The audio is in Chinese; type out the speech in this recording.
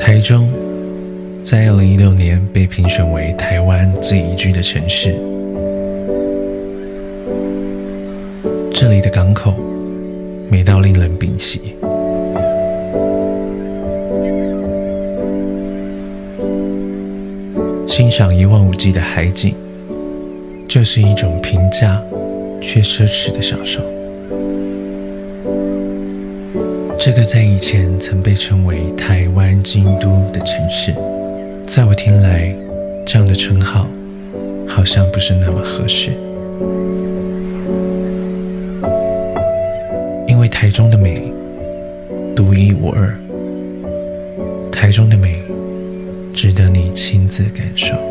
台中在二零一六年被评选为台湾最宜居的城市。这里的港口美到令人屏息，欣赏一望无际的海景，就是一种平价却奢侈的享受。这个在以前曾被称为台湾京都的城市，在我听来，这样的称号好像不是那么合适。因为台中的美独一无二，台中的美值得你亲自感受。